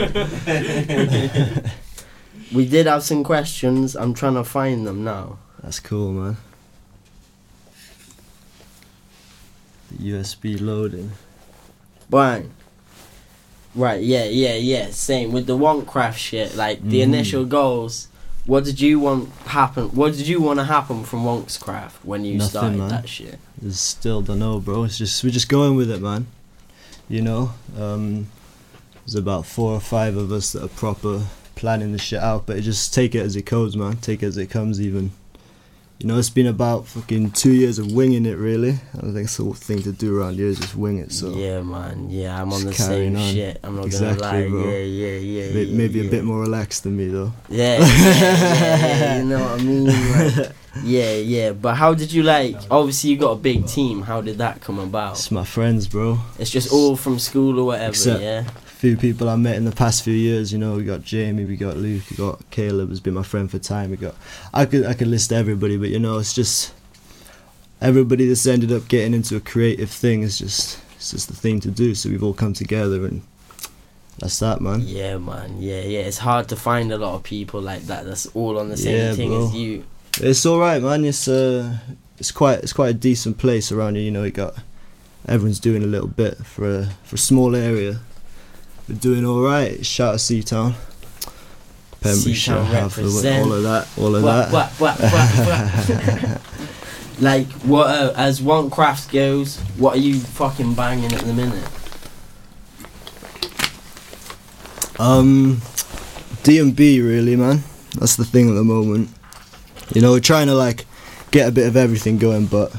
we did have some questions. I'm trying to find them now. That's cool, man. The USB loading. Bang. Right, yeah, yeah, yeah. Same with the Wonkcraft shit. Like the Mhm. initial goals. What did you want happen? What did you want to happen from Wonkscraft when you Nothing, started man. that shit? It's still don't know, bro. It's just we're just going with it, man. You know, um, there's about four or five of us that are proper planning the shit out, but it just take it as it goes, man. Take it as it comes, even. You know, it's been about fucking two years of winging it, really. I think it's the thing to do around here is just wing it. So yeah, man. Yeah, I'm on the same on. shit. I'm not Exactly, gonna lie. bro. Yeah, yeah, yeah. may- yeah, maybe yeah. a bit more relaxed than me, though. Yeah, yeah, yeah, yeah, you know what I mean? Like, yeah, yeah. But how did you like? Obviously, you got a big team. How did that come about? It's my friends, bro. It's just all from school or whatever. Except- yeah. Few people I met in the past few years. You know, we got Jamie, we got Luke, we got Caleb has been my friend for time. We got I could I could list everybody, but you know, it's just everybody that's ended up getting into a creative thing is just it's just the thing to do. So we've all come together and that's that, man. Yeah, man. Yeah, yeah. It's hard to find a lot of people like that. That's all on the same Yeah, thing bro. as you. It's all right, man. It's uh, it's quite it's quite a decent place around here. You know, we got everyone's doing a little bit for a for a small area. We're doing all right. Shout out Seatown, Pembrokeshire, Seatown Haverford, represent. all of that, all of What, that. what, what, like, what uh, as one craft goes, what are you fucking banging at the minute? Um, D and B really, man. That's the thing at the moment. You know, we're trying to like get a bit of everything going, but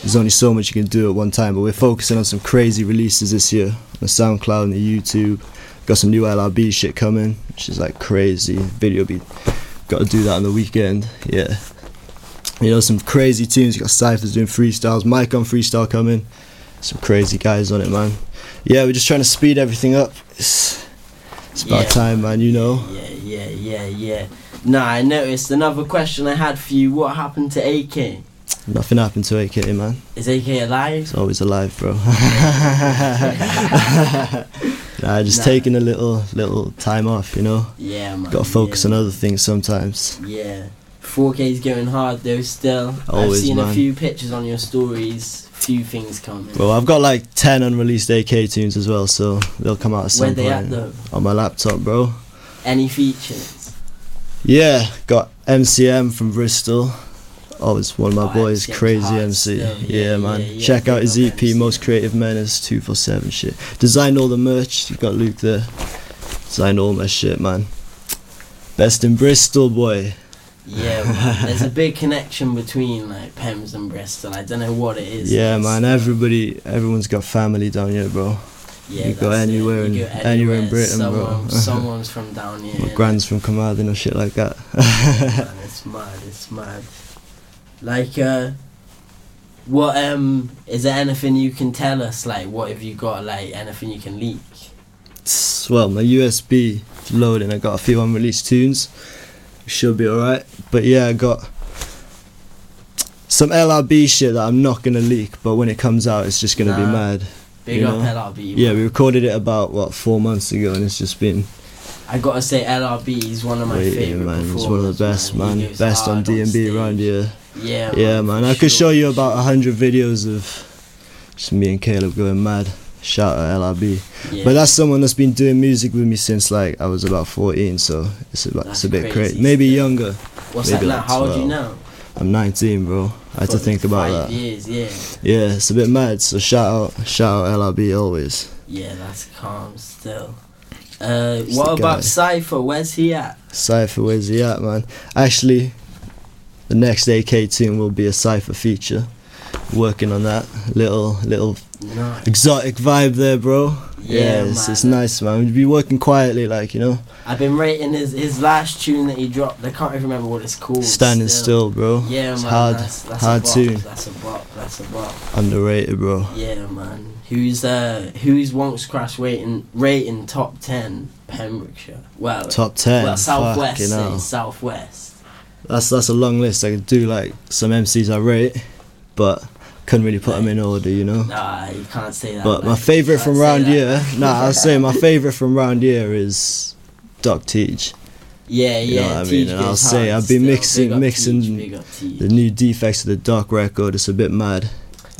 there's only so much you can do at one time. But we're focusing on some crazy releases this year the SoundCloud and the YouTube. Got some new LRB shit coming, which is like crazy. Video be got to do that on the weekend. Yeah. You know, some crazy tunes. You got Cyphers doing freestyles, Mike on freestyle coming. Some crazy guys on it, man. Yeah, we're just trying to speed everything up. It's, it's about Yeah. time, man. You know. Yeah, yeah, yeah, yeah. Nah, I noticed another question I had for you. What happened to AK? Nothing happened to AK, man. Is AK alive? It's always alive, bro. nah, just Nah. taking a little little time off, you know. Yeah, man. Got to focus yeah. on other things sometimes. Yeah. 4K's going hard though still. I've Always, seen a few pictures on your stories, few things coming. Bro, I've got like ten unreleased AK tunes as well, so they'll come out at some Where they at though? on my laptop, bro. Any features? Yeah, got MCM from Bristol. Always one of my Oh, boys, crazy MC. still. Yeah, Yeah, man. yeah, yeah, Check out his EP. Most Creative Menace, 247 shit. Designed all the merch, you got Luke there. Designed all my shit, man. Best in Bristol, boy. Yeah, man. there's a big connection between like Pems and Bristol. I don't know what it is. Yeah, It's- man. Everybody, everyone's got family down here, bro. Yeah, you go it. anywhere You in- go anywhere in Britain, bro. someone's from down here. My grand's from Carmarthen or shit like that. man, it's mad, it's mad. Like, uh, what, um, is there anything you can tell us? Like, what have you got, like, anything you can leak? well, my USB loading. I got a few unreleased tunes. Should be alright. But yeah, I got some LRB shit that I'm not gonna leak. But when it comes out, it's just gonna be mad. Big up know? LRB. Yeah, we recorded it about what four months ago, and it's just been I gotta say, LRB is one of my favorite man. It's one of the best, He man. Best on hard D and B around here. Yeah, Yeah, man. I could sure, show you about a hundred videos of just me and Caleb going mad. Shout out LRB. Yeah. But that's someone that's been doing music with me since like I was about 14, so it's about That's it's a bit crazy crazy. Maybe still. younger. What's maybe that now? like How old you 12. now? I'm 19, bro. I had to think about five that. years, yeah. Yeah, it's a bit mad. So shout out, shout out LRB always. Yeah, that's calm still. Uh, what about guy. Cypher? Where's he at? Cypher, where's he at, man? Actually, the next AK tune will be a Cypher feature. Working on that little little No. exotic vibe there, bro. Yeah, it's, man. it's nice, man. We'd be working quietly, like you know, I've been rating his his last tune that he dropped. I can't even remember what it's called. standing still, bro. Yeah, it's man. hard, that's, that's hard a tune, That's a bop. That's a bop. underrated, bro. Yeah, man. Who's uh who's Wonkscraft rating rating top ten Pembrokeshire? Well, Top ten. well southwest. fucking hell. say, southwest. That's that's a long list. I could do like some MCs I rate, but couldn't really put them in order, you know. Nah, you can't say that. But my favourite from round here, nah, I'll say my favourite from round here is Doc Teach. Yeah, You yeah. know what I mean? And I'll say I've been mixing- up mixing Teach, big. The new defects of the Doc record, it's a bit mad.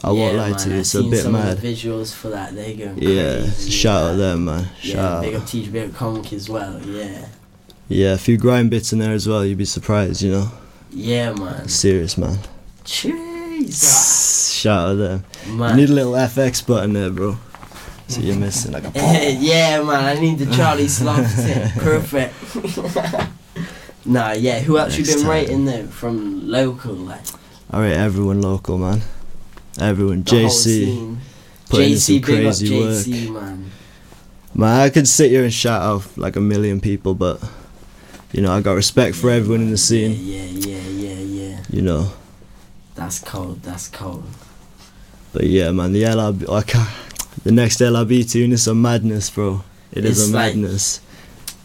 I won't lie man, to you, I've it's a seen bit some mad. Of the visuals for that, they're going Yeah, crazy. shout out man. them, man. Yeah, Shout big out. up Teach, big up Conk as well. Yeah, Yeah, a few grime bits in there as well. You'd be surprised, you know. yeah, man. Serious, man. Jesus, Shout out them. You man. need a little FX button there, bro. So you're missing like a. yeah, man. I need the Charlie Sloth. Perfect. nah, yeah. Who else you been time. rating though from local like All right, everyone local, man. Everyone. the JC, putting in JC, some crazy work. Man. Man, I could sit here and shout out like a million people, but you know, I got respect for everyone in the scene. Yeah, yeah, yeah, yeah, yeah. You know, That's cold. That's cold. but yeah, man, the LRB, I can't, uh, the next LRB tune is a madness, bro. It is It's a like- madness.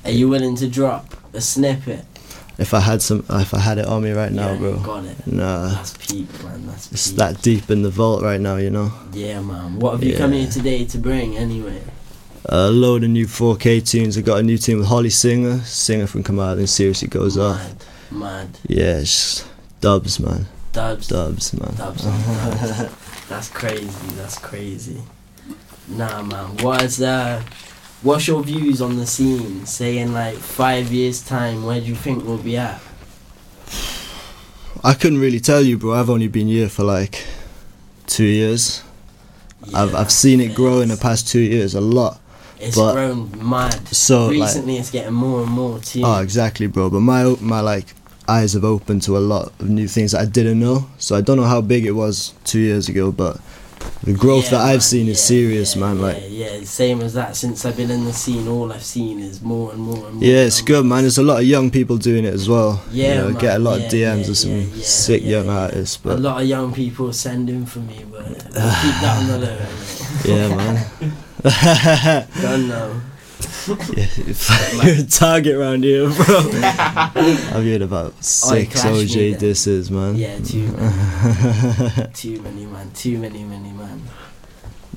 Are you willing to drop a snippet? If I had some, if I had it on me right now, yeah, bro. Got it. Nah, That's peak, man. That's peak. it's that deep in the vault right now, you know. Yeah, man. What have you come Yeah. here today to bring, anyway? A load of new 4K tunes. I got a new tune with Holly Singer, singer from Carmarthen. Seriously goes off. Mad, mad. Yeah, it's dubs, man. Dubs, Dubs, man. dubs. That's crazy. That's crazy. Nah, man. What's uh, what's your views on the scene? Say in like five years' time, where do you think we'll be at? I couldn't really tell you, bro. I've only been here for like two years. I've I've seen it grow in the past two years a lot. It's but- grown mad. So like, Recently, it's getting more and more too. oh, exactly, bro. But my my like eyes have opened to a lot of new things that I didn't know. So I don't know how big it was two years ago, but the growth Yeah, that I've man, seen is serious, yeah, man. yeah, Like, yeah, same as that. Since I've been in the scene, all I've seen is more and more and more. yeah, it's good, man. There's a lot of young people doing it as well. Yeah, you know, man, get a lot yeah, of DMs yeah, of some yeah, yeah, sick yeah, young yeah. artists, A lot of young people send in for me, but we'll keep that on the low. yeah, man. Don't know. Yeah, you're a target around here, bro. I've heard about six clash me OJ disses, man. Yeah, too many, too many, man. Too many, many, man.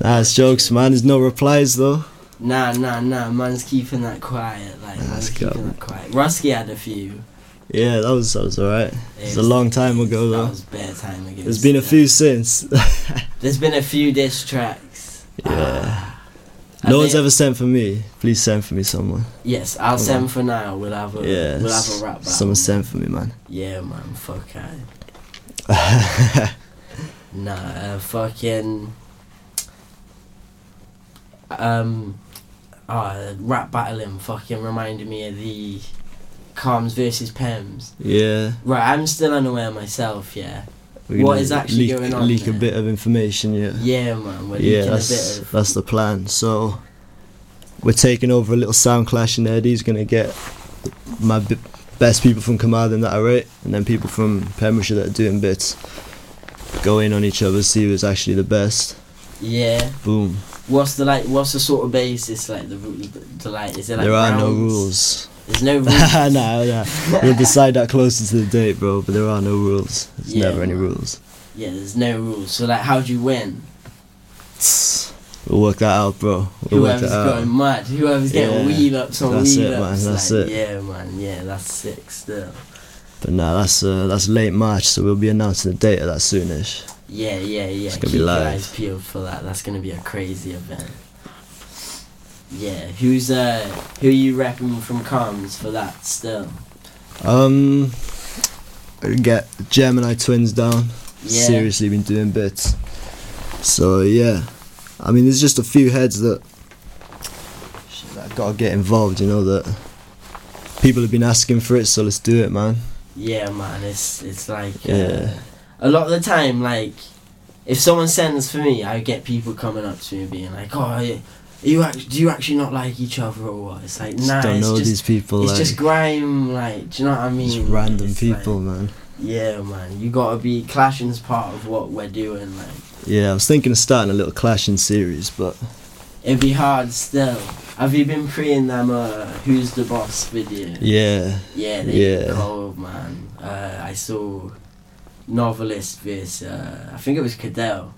nah, it's jokes, man. There's no replies though. Nah, nah, nah. Man's keeping that quiet. Like, man's That's keeping good. that quiet. Rusky had a few. Yeah, that was that was alright. It It's a was- long time ago though. That was bare time ago. There's been a few since. There's been a few diss tracks. Yeah. Ah. No one's ever sent for me. Please send for me, someone. Yes, I'll Come send on. for now. We'll have a Yeah, we'll have a rap battle. someone send for me, man. Yeah, man. Fuck I. Nah, uh, fucking. Um, uh, rap battling fucking reminded me of the Carms versus Pems. yeah. Right, I'm still unaware myself. Yeah, What gonna actually leak, going on Leak a bit of information, yeah. yeah, man. We're yeah, that's bit of. that's the plan. So we're taking over a little sound clash and Eddie's gonna get my b- best people from Carmarthen that rate, and then people from Pembrokeshire that are doing bits. Go in on each other, see who's actually the best. Yeah. Boom. What's the like? What's the sort of basis like? The the like? Is it like there are no rules. There's no rules. nah, nah. We'll decide that closer to the date, bro. But there are no rules. There's Yeah, never any rules. Yeah, there's no rules. So like, how do you win? We'll work that out, bro. We'll work Whoever's that out. going mad, whoever's getting Yeah, wheel ups on that's wheel it, man, ups. that's like, it. Yeah, man. Yeah, that's sick. Still. But nah, that's uh, that's late March, so we'll be announcing the date of that soonish. Yeah, yeah, yeah. It's gonna be your live. eyes peeled for that. That's gonna be a crazy event. Yeah, who's uh, who you repping from Carms for that? Still. Um, get Gemini twins down. Yeah. Seriously, been doing bits. So yeah, I mean, there's just a few heads that that gotta get involved. You know that people have been asking for it, so let's do it, man. Yeah, man. It's it's like Yeah. uh, a lot of the time, like if someone sends for me, I get people coming up to me being like, "Oh, yeah, you act- do you actually not like each other or what?" It's like, Just nah, don't it's know just these people. it's like, just grime. Like, do you know what I mean? just random It's like- people, man. yeah, man. You gotta be clashing's part of what we're doing. Like, Yeah, I was thinking of starting a little clashing series, but it'd be hard still. Have you been preying them? Uh, who's the boss video? yeah, Yeah, they Yeah. cold, man. Uh, I saw Novelist versus uh, I think it was Cadell.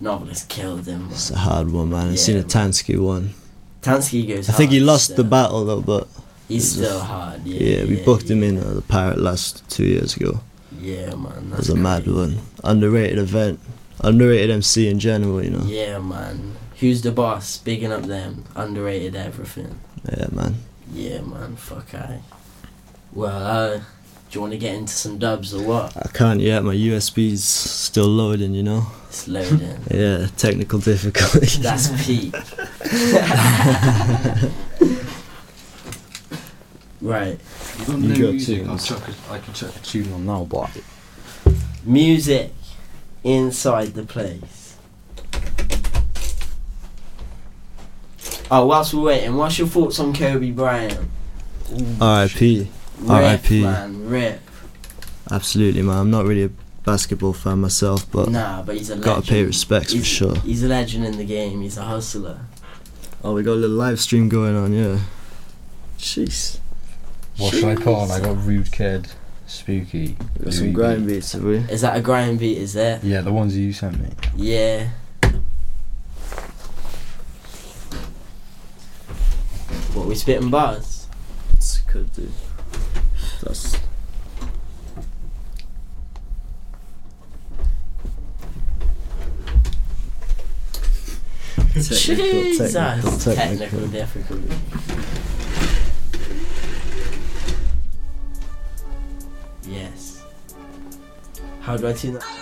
Novelist killed him. It's a hard one, man. I've seen a Tansky one. Tansky goes. I think he lost the battle though, but He's still just- hard. Yeah, yeah, we yeah, booked him in at the Parrot last two years ago. Yeah, man. It That's was a mad one. Underrated event. Underrated MC in general, you know. Yeah, man. Who's the boss? Bigging up them. Underrated everything. Yeah, man. Yeah, man. Fuck I. Well, uh, do you want to get into some dubs or what? I can't yet. My USB's still loading, you know. It's loading. Yeah, technical difficulties. That's peak. right. You got You no got music. I'll chuck a, I can chuck a tune on now, but Music inside the place. Oh, whilst we're waiting, what's your thoughts on Kobe Bryant? R.I.P. Rip, R.I.P.. man, rip. Absolutely, man. I'm not really a basketball fan myself, but nah, but he's a legend. gotta pay respects for sure. He's a legend in the game. He's a hustler. Oh, we got a little live stream going on, yeah. Jeez. what should I put on? I got Rude Kid, Spooky. We got some grime B. beats, have we? Is that a grime beat? Is there? Yeah, the ones you sent me. Yeah. What we spitting bars? Could do. Jesus, technical, technical, technical. difficulty. Yes. How do I tune that?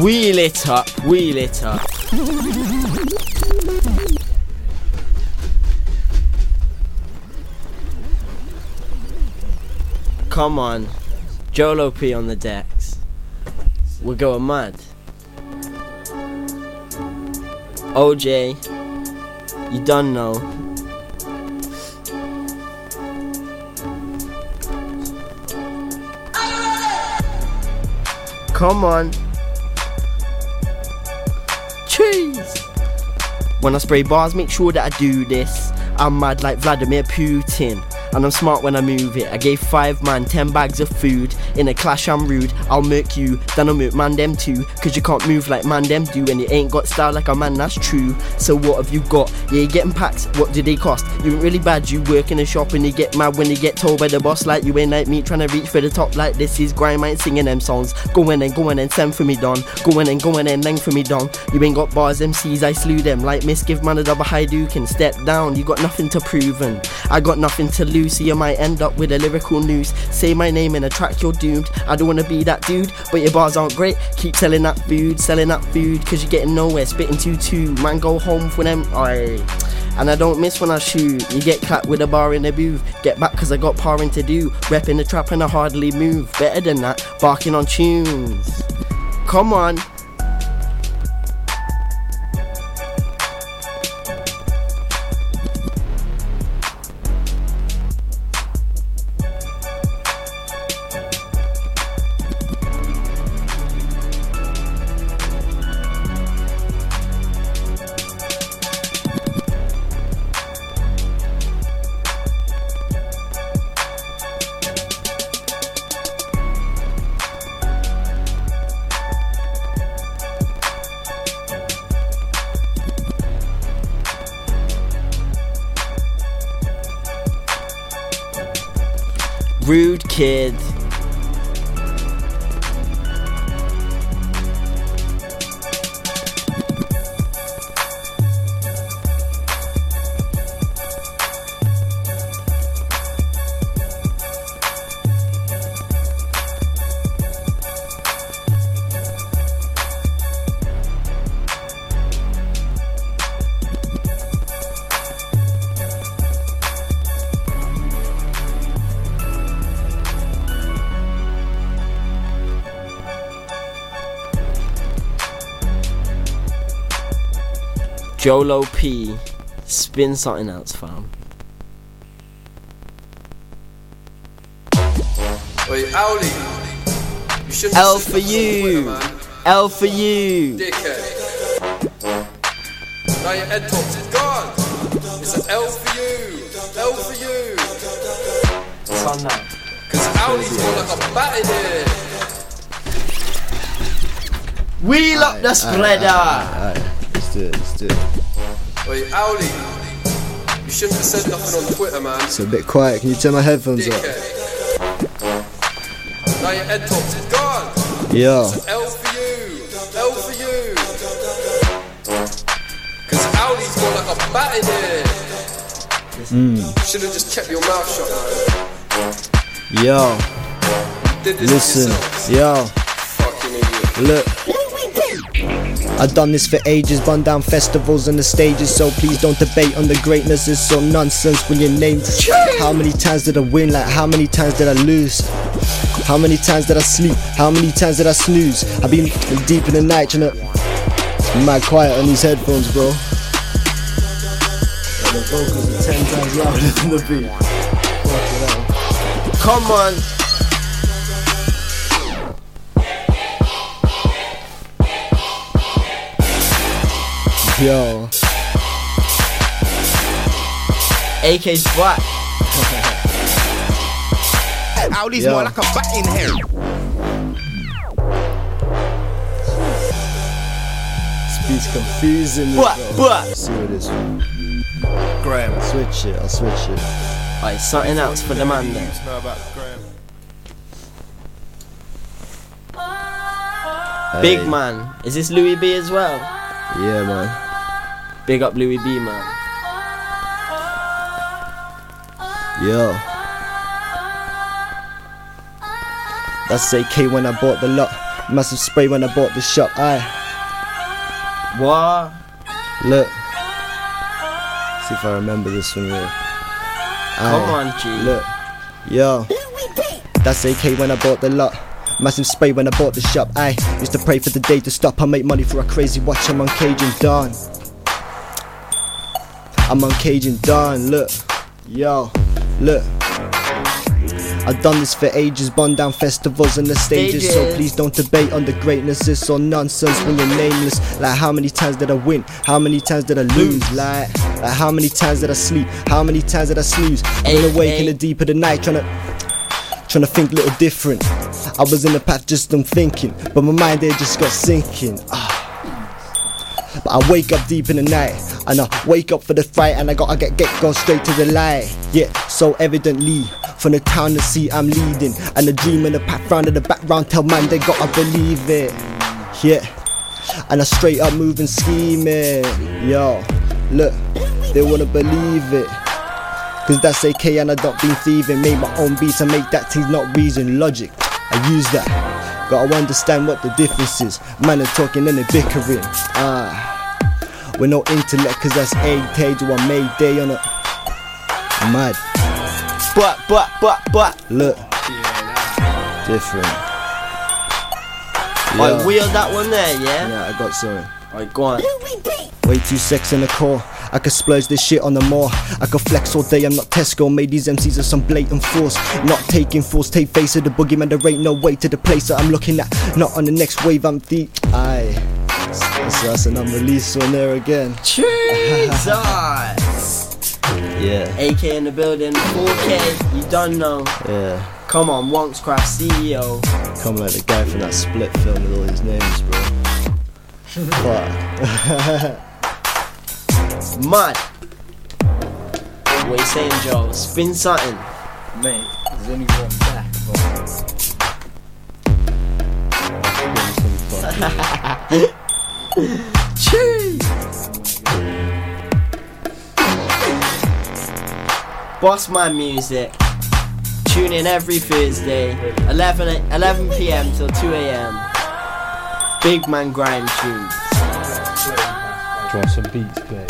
Wheel it up, wheel it up. Come on, Jolo P on the decks. We're going mad. OJ, you done know. Come on. When I spray bars, make sure that I do this. I'm mad like Vladimir Putin. And I'm smart when I move it. I gave five man ten bags of food. In a clash, I'm rude. I'll murk you, then I'll murk man them too. Cause you can't move like man them do. And you ain't got style like a man, that's true. So what have you got? Yeah, you're getting packs. What do they cost? You ain't really bad. You work in a shop and you get mad when you get told by the boss. Like you ain't like me trying to reach for the top. Like this is grime, I ain't singing them songs. Go in and go in and send for me, Don. Go in and go in and leng for me, Don. You ain't got bars, MCs, I slew them. Like Miss, give man a double high duke and step down. You got nothing to prove and I got nothing to lose. So you might end up with a lyrical noose. Say my name in a track, you're doomed. I don't wanna be that dude, but your bars aren't great. Keep selling that food, selling that food, cause you're getting nowhere. Spitting 2 2. Man, go home for them. Aye. And I don't miss when I shoot. You get clapped with a bar in the booth. Get back cause I got parring to do. Repping the trap and I hardly move. Better than that, barking on tunes. Come on. Kid. Jolo P. Spin something else, fam. Wait, Owly. You L for that you. man. L for you. Dickhead. Now your head top's gone. It's an L for you. L for you. It's on now. Cause Owly's more like a bat in here. Wheel up the spreader. Alright, let's do it, let's do it. Wait, Owly. You shouldn't have said nothing on Twitter, man. It's a bit quiet. Can you turn my headphones up? Now your head top's gone. Yo, L for you. L for you. Cause Owly's like a bat in here. Hmm. Should've just kept your mouth shut, man. yo, Did this listen, yo, Fucking idiot. look. I've done this for ages, run down festivals and the stages, so please don't debate on the greatness. It's so nonsense when your name. How many times did I win? Like, how many times did I lose? How many times did I sleep? How many times did I snooze? I've been deep in the night trying to. It's mad quiet on these headphones, bro. And the vocals are ten times louder than the beat. Come on. Yo, AK's black. Audi's Yo. more like a bat in here. this beat's confusing What? What? Let's see what it is. Graham. Switch it, I'll switch it. Alright, something else for the man then. know about Graham. Big man. Is this Louis B as well? Yeah, man. Big up Louis B, man. Yo. That's AK when I bought the lot. Massive spray when I bought the shop. Aye, What? look. See if I remember this one real. Come on, G. Look. Yo. That's AK when I bought the lot. Massive spray when I bought the shop. I used to pray for the day to stop. I make money for a crazy watch. I'm on Cajun Dawn. I'm on Cajun Dawn. Look. Yo. Look. I've done this for ages, bun down festivals and the stages. So please don't debate on the greatness. It's all nonsense when you're nameless. Like how many times did I win? How many times did I lose? Like, like how many times did I sleep? How many times did I snooze? I've been awake in the deep of the night trying to trying to think a little different. I was in the path just on thinking, but my mind there just got sinking. Ah. But I wake up deep in the night, and I wake up for the fight, and I gotta get get go straight to the light. Yeah, so evidently. From the town to sea, I'm leading, and the dream in the path background, in the background, tell man they gotta believe it. Yeah, and I straight up moving, scheming. Yo, look, they wanna believe it. Cause that's AK and I don't been thieving. Made my own beats and make that thing not reason logic. I use that. Gotta understand what the difference is. Man are talking and they bickering. Ah. We're no intellect cause that's A day to a Mayday on a Mad. But, but, but, but. Look. Different. Yeah. wheel that one there, yeah? Yeah, I got something. Alright, go on. Way too sex in the core. I could splurge this shit on the more. I could flex all day, I'm not Tesco. Made these MCs of some blatant force. Not taking force, take face of the boogeyman. There ain't no way to the place that I'm looking at. Not on the next wave, I'm the. Aye. That's, that's an unreleased one there again. Jesus! Yeah, AK in the building, 4K, you don't know. yeah. Come on, Wonkscraft CEO. Come like the guy from that split film with all his names, bro. Fuck. Mad. What you saying, Joe? Spin something. Mate, there's only one back. Cheese. Boss My Music. Tune in every Thursday, 11, 11 p.m. till 2 a.m. Big Man Grime tunes. Want some beats, babe?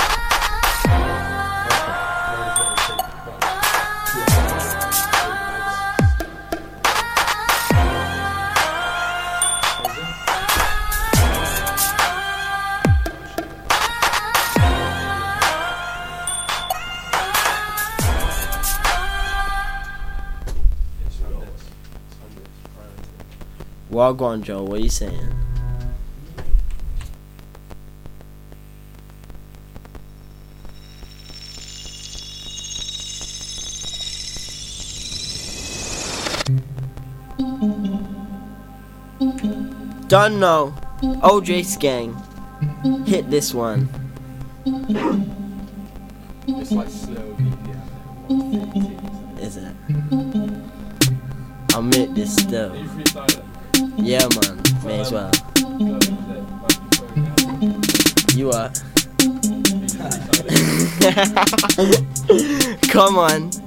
Well, go on, Joe. What are you saying? Don't know. OJ Gang. Hit this one. It's like slow Is it? I'll make this still. You freestyle it. Yeah, man. May as well. You are. Come on.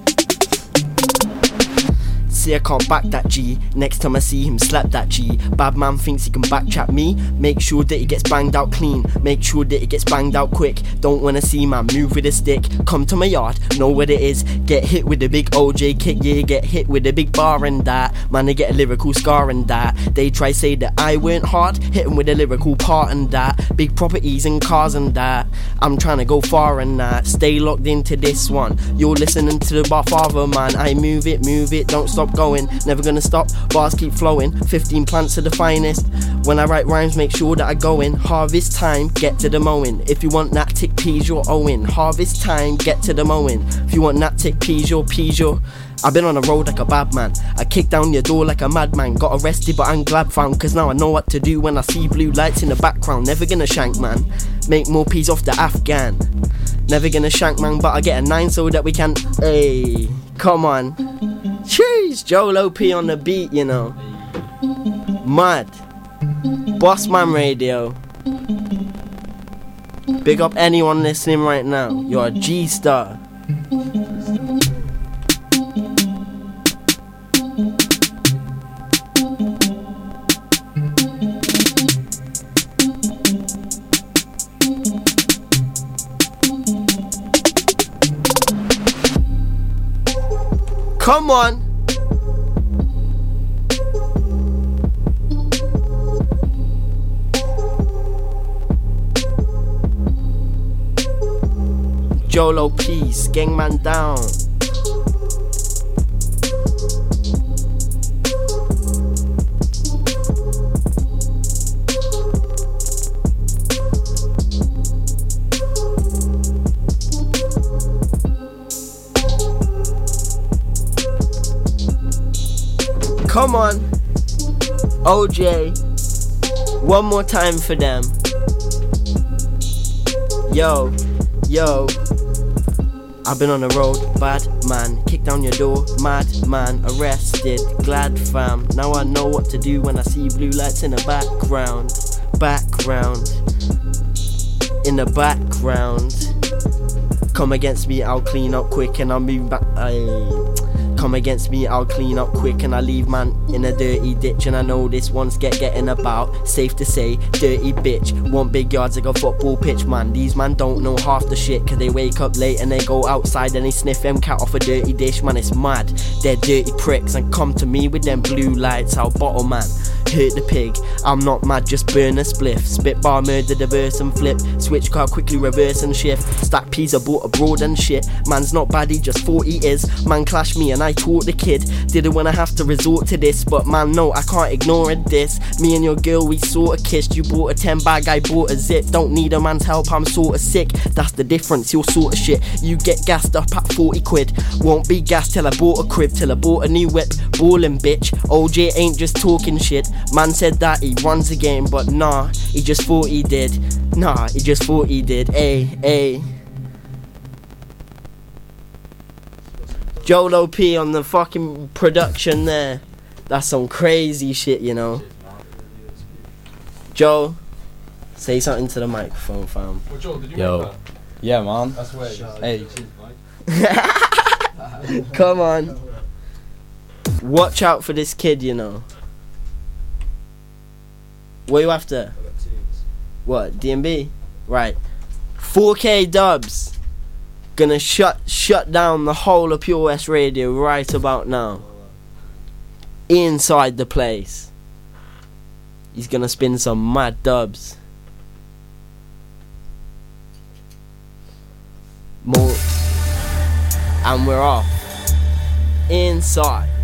I can't back that G. Next time I see him, slap that G. Bad man thinks he can backchat me. Make sure that he gets banged out clean. Make sure that he gets banged out quick. Don't wanna see man move with a stick. Come to my yard, know what it is. Get hit with a big OJ kick, yeah. Get hit with a big bar and that. Man, I get a lyrical scar and that. They try say that I weren't hard. Hit 'em with a lyrical part and that. Big properties and cars and that. I'm trying to go far and that. Stay locked into this one. You're listening to the bar father, man. I move it, move it, don't stop going. Never gonna stop, bars keep flowing. 15 plants are the finest. When I write rhymes, make sure that I go in. Harvest time, get to the mowing. If you want that tick peas, you're owing. Harvest time, get to the mowing. If you want that tick peas, you're peas, you're. I've been on the road like a bad man. I kicked down your door like a madman. Got arrested, but I'm glad found. Cause now I know what to do when I see blue lights in the background. Never gonna shank, man. Make more peas off the Afghan. Never gonna shank, man, but I get a nine so that we can. Hey, come on. Jeez, Joel P on the beat, you know. Mad. Boss Man Radio. Big up anyone listening right now. You're a G star. Come on. Jolo P, Gangman Down. Come on, OJ. One more time for them. Yo, yo. I've been on the road, bad man. Kick down your door, mad man. Arrested, glad fam. Now I know what to do when I see blue lights in the background. Background. In the background. Come against me, I'll clean up quick and I'll move back. Aye. Come against me, I'll clean up quick and I leave man in a dirty ditch. And I know this one's get getting about. Safe to say, dirty bitch. Want big yards like a football pitch, man. These man don't know half the shit, cause they wake up late and they go outside and they sniff them cat off a dirty dish, man. It's mad. They're dirty pricks and come to me with them blue lights, I'll bottle man. Hurt the pig, I'm not mad, just burn a spliff. Spit bar, murder the verse and flip. Switch car, quickly reverse and shift. Stack peas, I bought abroad and shit. Man's not bad, he just thought he is. Man clash me and I taught the kid. Didn't wanna have to resort to this, but man, no, I can't ignore. This, me and your girl, we sorta kissed. You bought a 10 bag, I bought a zip. Don't need a man's help, I'm sorta sick. That's the difference, you're sorta shit. You get gassed up at 40 quid. Won't be gassed till I bought a crib, till I bought a new whip. Ballin' bitch, OJ ain't just talking shit. Man said that he runs the game, but nah, he just thought he did. Nah, he just thought he did. Ay, ay. Jolo P on the fucking production there. That's some crazy shit, you know. Joe, say something to the microphone, fam. Well, Joel, did you Yo. make that? Yeah, man. That's where. Hey. Come on. Watch out for this kid, you know. What you after? What? DMB? Right. 4K dubs. Gonna shut shut down the whole of Pure West Radio right about now. Inside the place. He's gonna spin some mad dubs. More and we're off. Inside.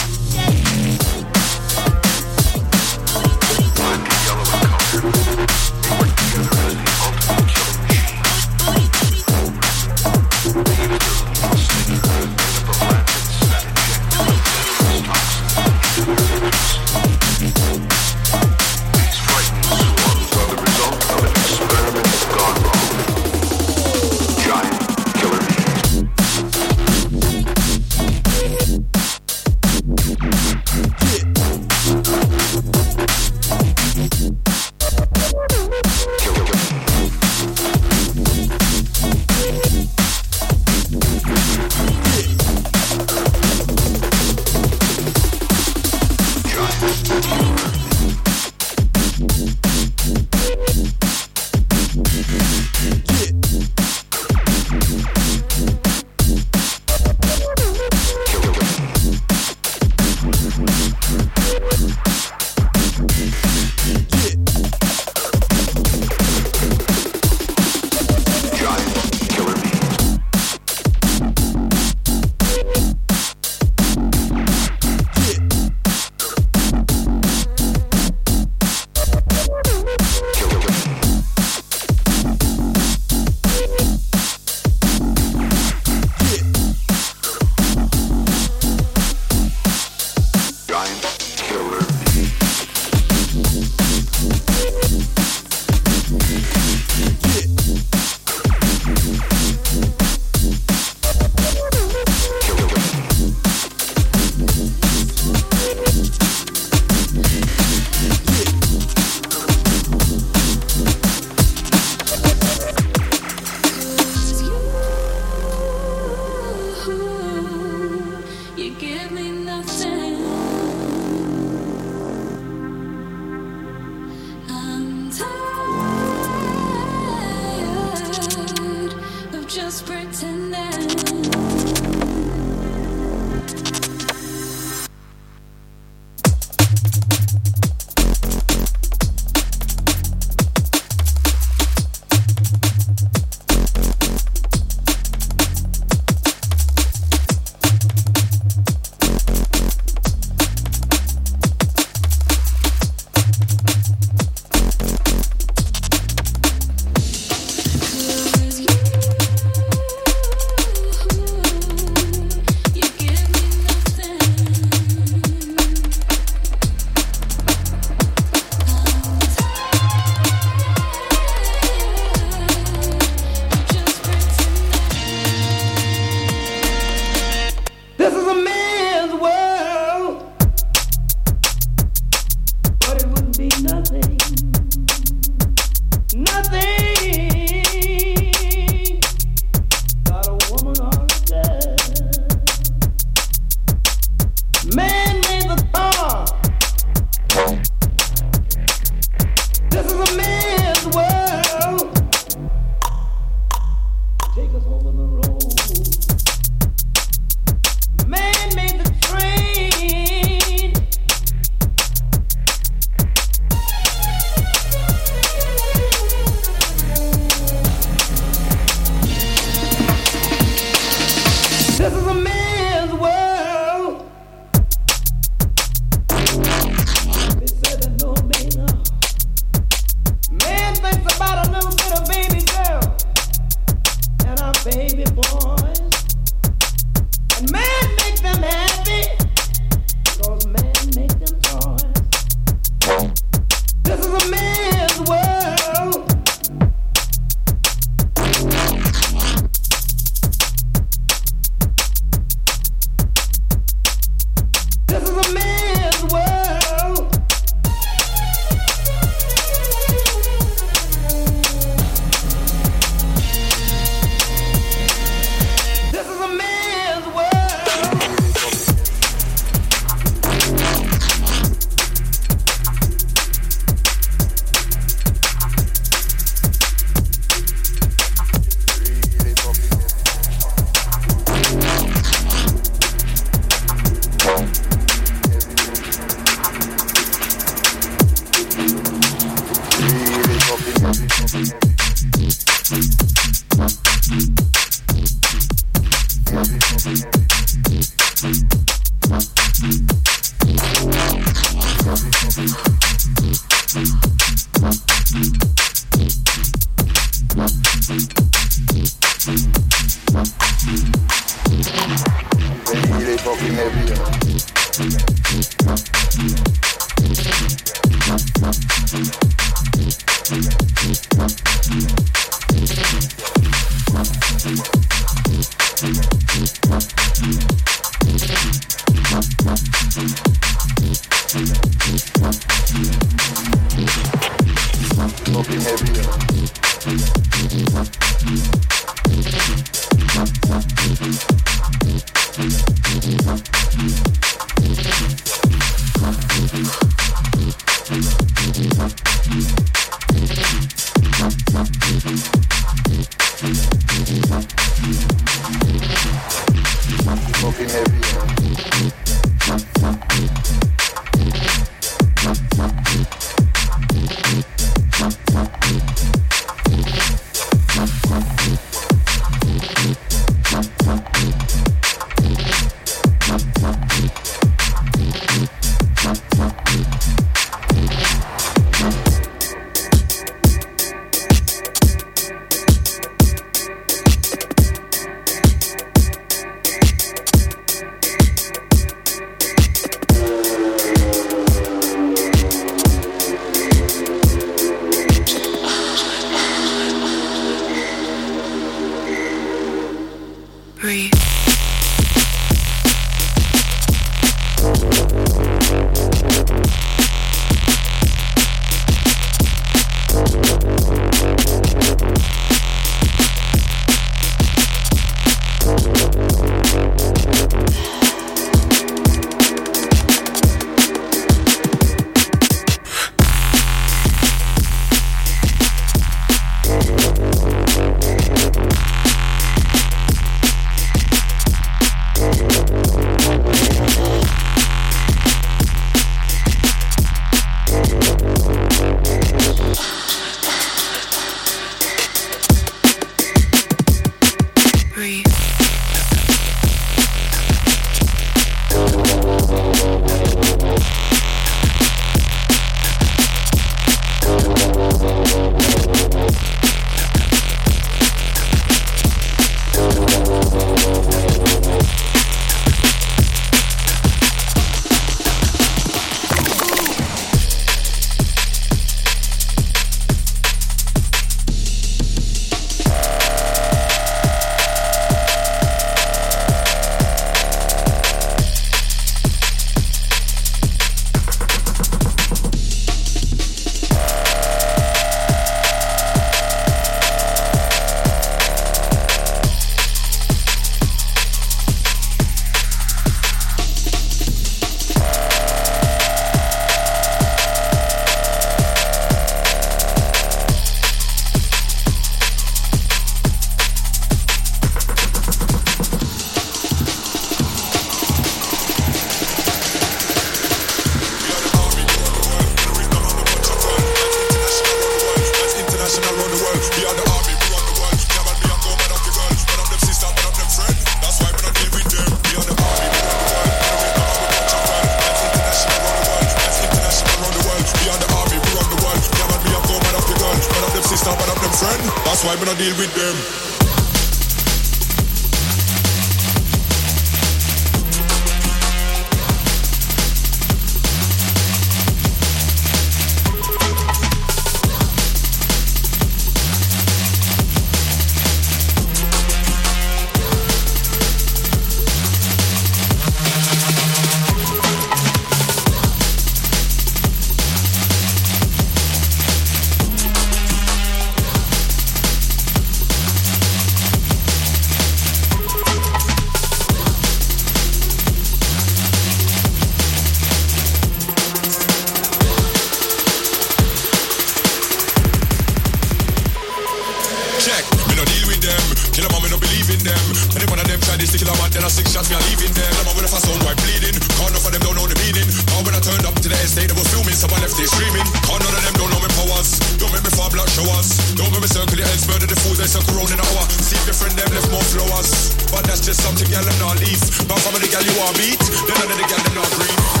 Then none of the gal them not grieve.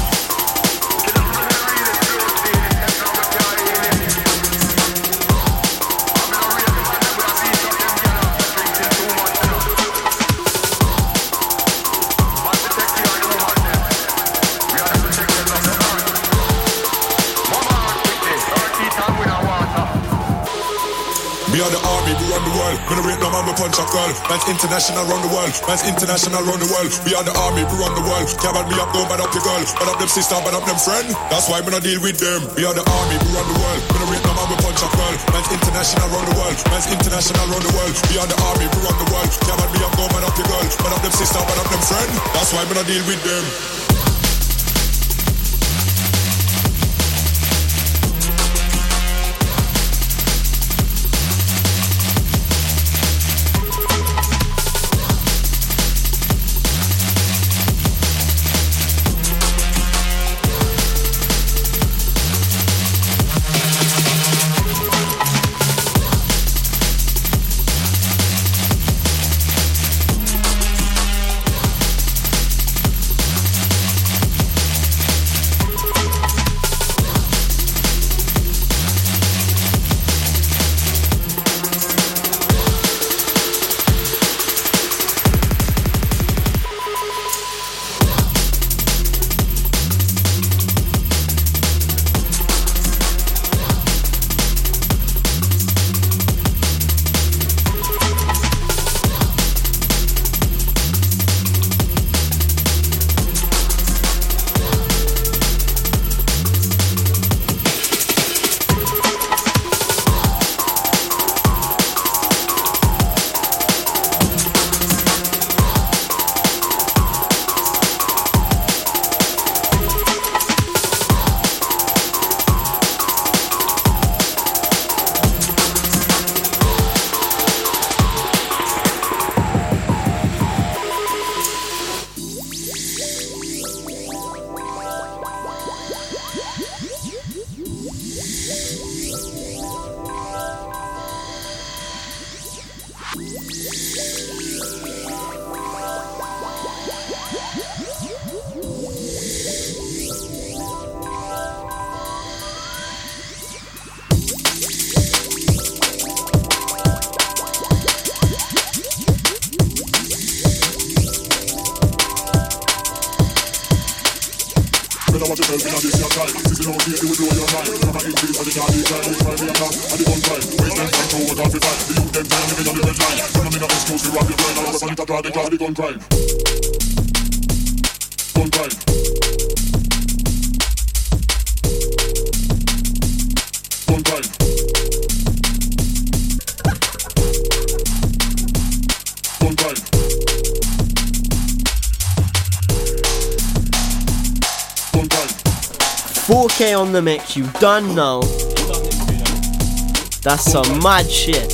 Punch a girl. Man's international round the world. Man's international round the world. We are the army, we run the world. Can't me up, don't bad up your girl. Bad up them sister, bad up them friend. That's why we not deal with them. We are the army, we run the world. We don't rate no man, we punch a girl. Man's international round the world. Man's international round the world. We are the army, we run the world. Can't me up, don't bad up your girl. Bad up them sister, bad up them friend. That's why we not deal with them. On the mix, you done now. That's some mad shit.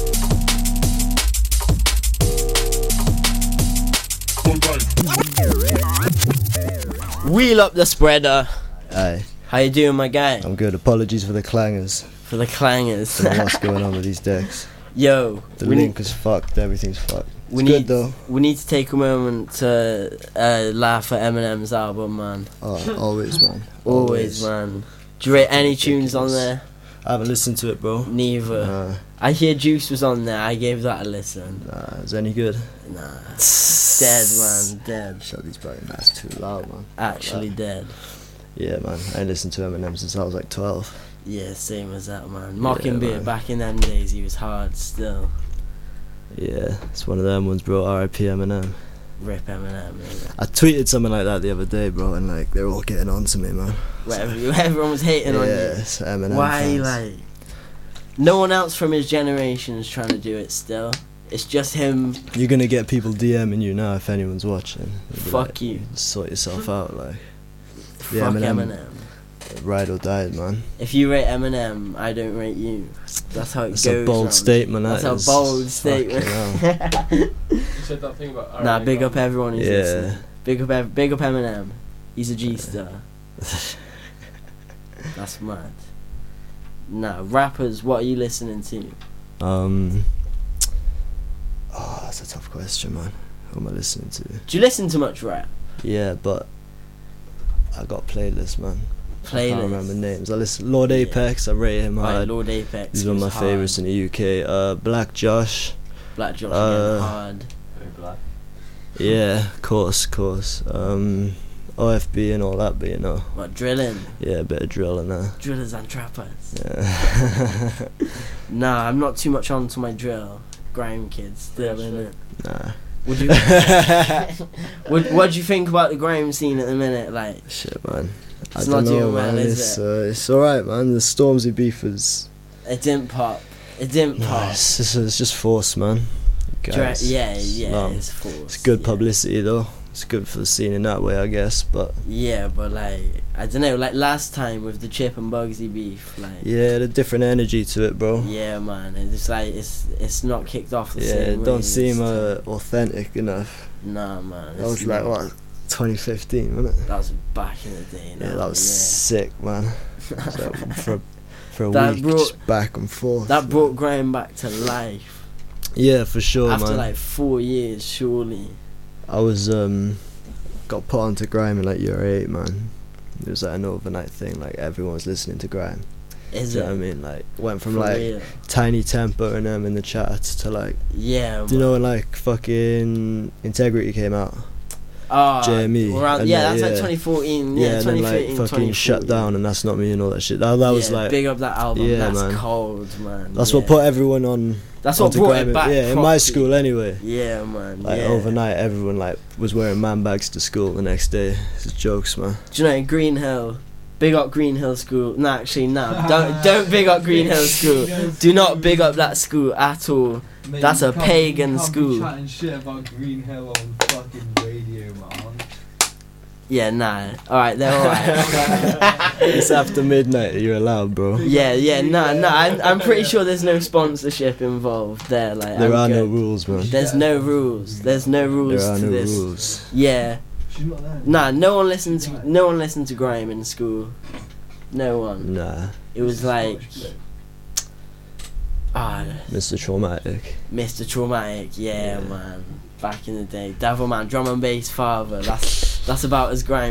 Wheel up the spreader. Aye, How you doing, my guy? I'm good. Apologies for the clangers. For the clangers. What's going on with these decks. Yo, The link is fucked. Everything's fucked. It's we good need, though. we need to take a moment to uh, laugh at Eminem's album, man. Oh, always, man. Always, man. Do you rate any tunes on there? I haven't listened to it, bro. Neither. Uh, I hear Juice was on there. I gave that a listen. Nah, is any good? Nah, dead man, dead. Shuggy's probably that's too loud, man. Actually dead. Yeah, man. I listened to Eminem since I was like 12. Yeah, same as that man. Mockingbird man. back in them days, he was hard still. Yeah, it's one of them ones, bro. R.I.P. Eminem. Rip Eminem. Man. I tweeted something like that the other day, bro, and like they're all getting on to me, man. Where everyone was hating on you. Yes, Eminem. Why, fans. like, no one else from his generation is trying to do it still. It's just him. You're gonna get people DMing you now if anyone's watching. Fuck like, you. Sort yourself out, like. Yeah, Fuck Eminem. Eminem. Ride or die, man. If you rate Eminem, I don't rate you. That's how it That's goes. a bold round. statement. That's that a bold statement. hell. You said that thing about nah, big up everyone who's Yeah. listening. Big up, ev- big up Eminem. He's a G star. That's mad. Nah, rappers. What are you listening to? Um. Oh, that's a tough question, man. Who am I listening to? Do you listen to much rap? Yeah, but I got playlists, man. I can't remember names. I listen Lord Yeah. Apex. I rate him Right, hard. Lord Apex. He's one of my hard. favorites in the UK. Uh, Black Josh. Black Josh Uh, hard. Very black. Yeah, course, course. Um, OFB and all that, but you know, What drilling? yeah, a bit of drilling there. Drillers and trappers. Yeah. Nah, I'm not too much onto my drill. Grime kids still in it. nah. Would you? what What do you think about the grime scene at the minute? Like, Shit, man. I It's don't know, doing well, man. is it's it? uh, it's alright, man. The Stormzy beef is. it didn't pop. It didn't Nah, pop. it's, just, it's just forced, man. Dra- Guys, yeah, it's yeah, long. it's forced. It's good yeah. publicity though. It's good for the scene in that way, I guess. But Yeah, but like, I don't know. Like last time with the Chip and Bugzy beef, like, yeah, the different energy to it, bro. yeah, man. It's like it's it's not kicked off the Yeah, same it don't way seem uh, authentic enough. Nah, man. That it's was like not. what, 2015, wasn't it? That was back in the day. Yeah, that was sick, man. So for for a That week, brought- just back and forth. That man. brought grime back to life Yeah, for sure, after man. like four years, surely. I was um got put onto grime in like year eight, man. It was like an overnight thing. Like everyone was listening to grime. Is you it? know what I mean? Like went from For like real? Tinie Tempah and them in the chat to like Yeah. do you know when like fucking integrity came out? Ah, JME, around- yeah, that's like yeah. 2014. Yeah, Yeah, and then 2013, like fucking shut down and that's not me and all that shit. That that was like big up that album. Yeah, that's man. cold, man. that's yeah. what put everyone on. That's what brought it back. Yeah, in my school anyway. Yeah, man. Like yeah. overnight, everyone like was wearing man bags to school the next day. It's jokes, man. Do you know Green Hill? Big up Green Hill School. No, actually, no. Don't don't big up Green Hill School. Do not big up that school at all. Mate, That's a pagan school. Yeah, nah. All right, they're all right. it's after midnight. You're allowed, bro. yeah, yeah, nah, nah. I'm I'm pretty sure there's no sponsorship involved there. Like, There I'm are no rules, man. There's no rules. There's no rules There are to no this. rules. Yeah. She's not there. Nah, no one listened to no one listened to grime in school. No one. Nah, It was like ah, Mr. Traumatik. Mr. Traumatik. Yeah, Yeah. man. Back in the day, Devil Man, drum and bass father. That's that's about as grime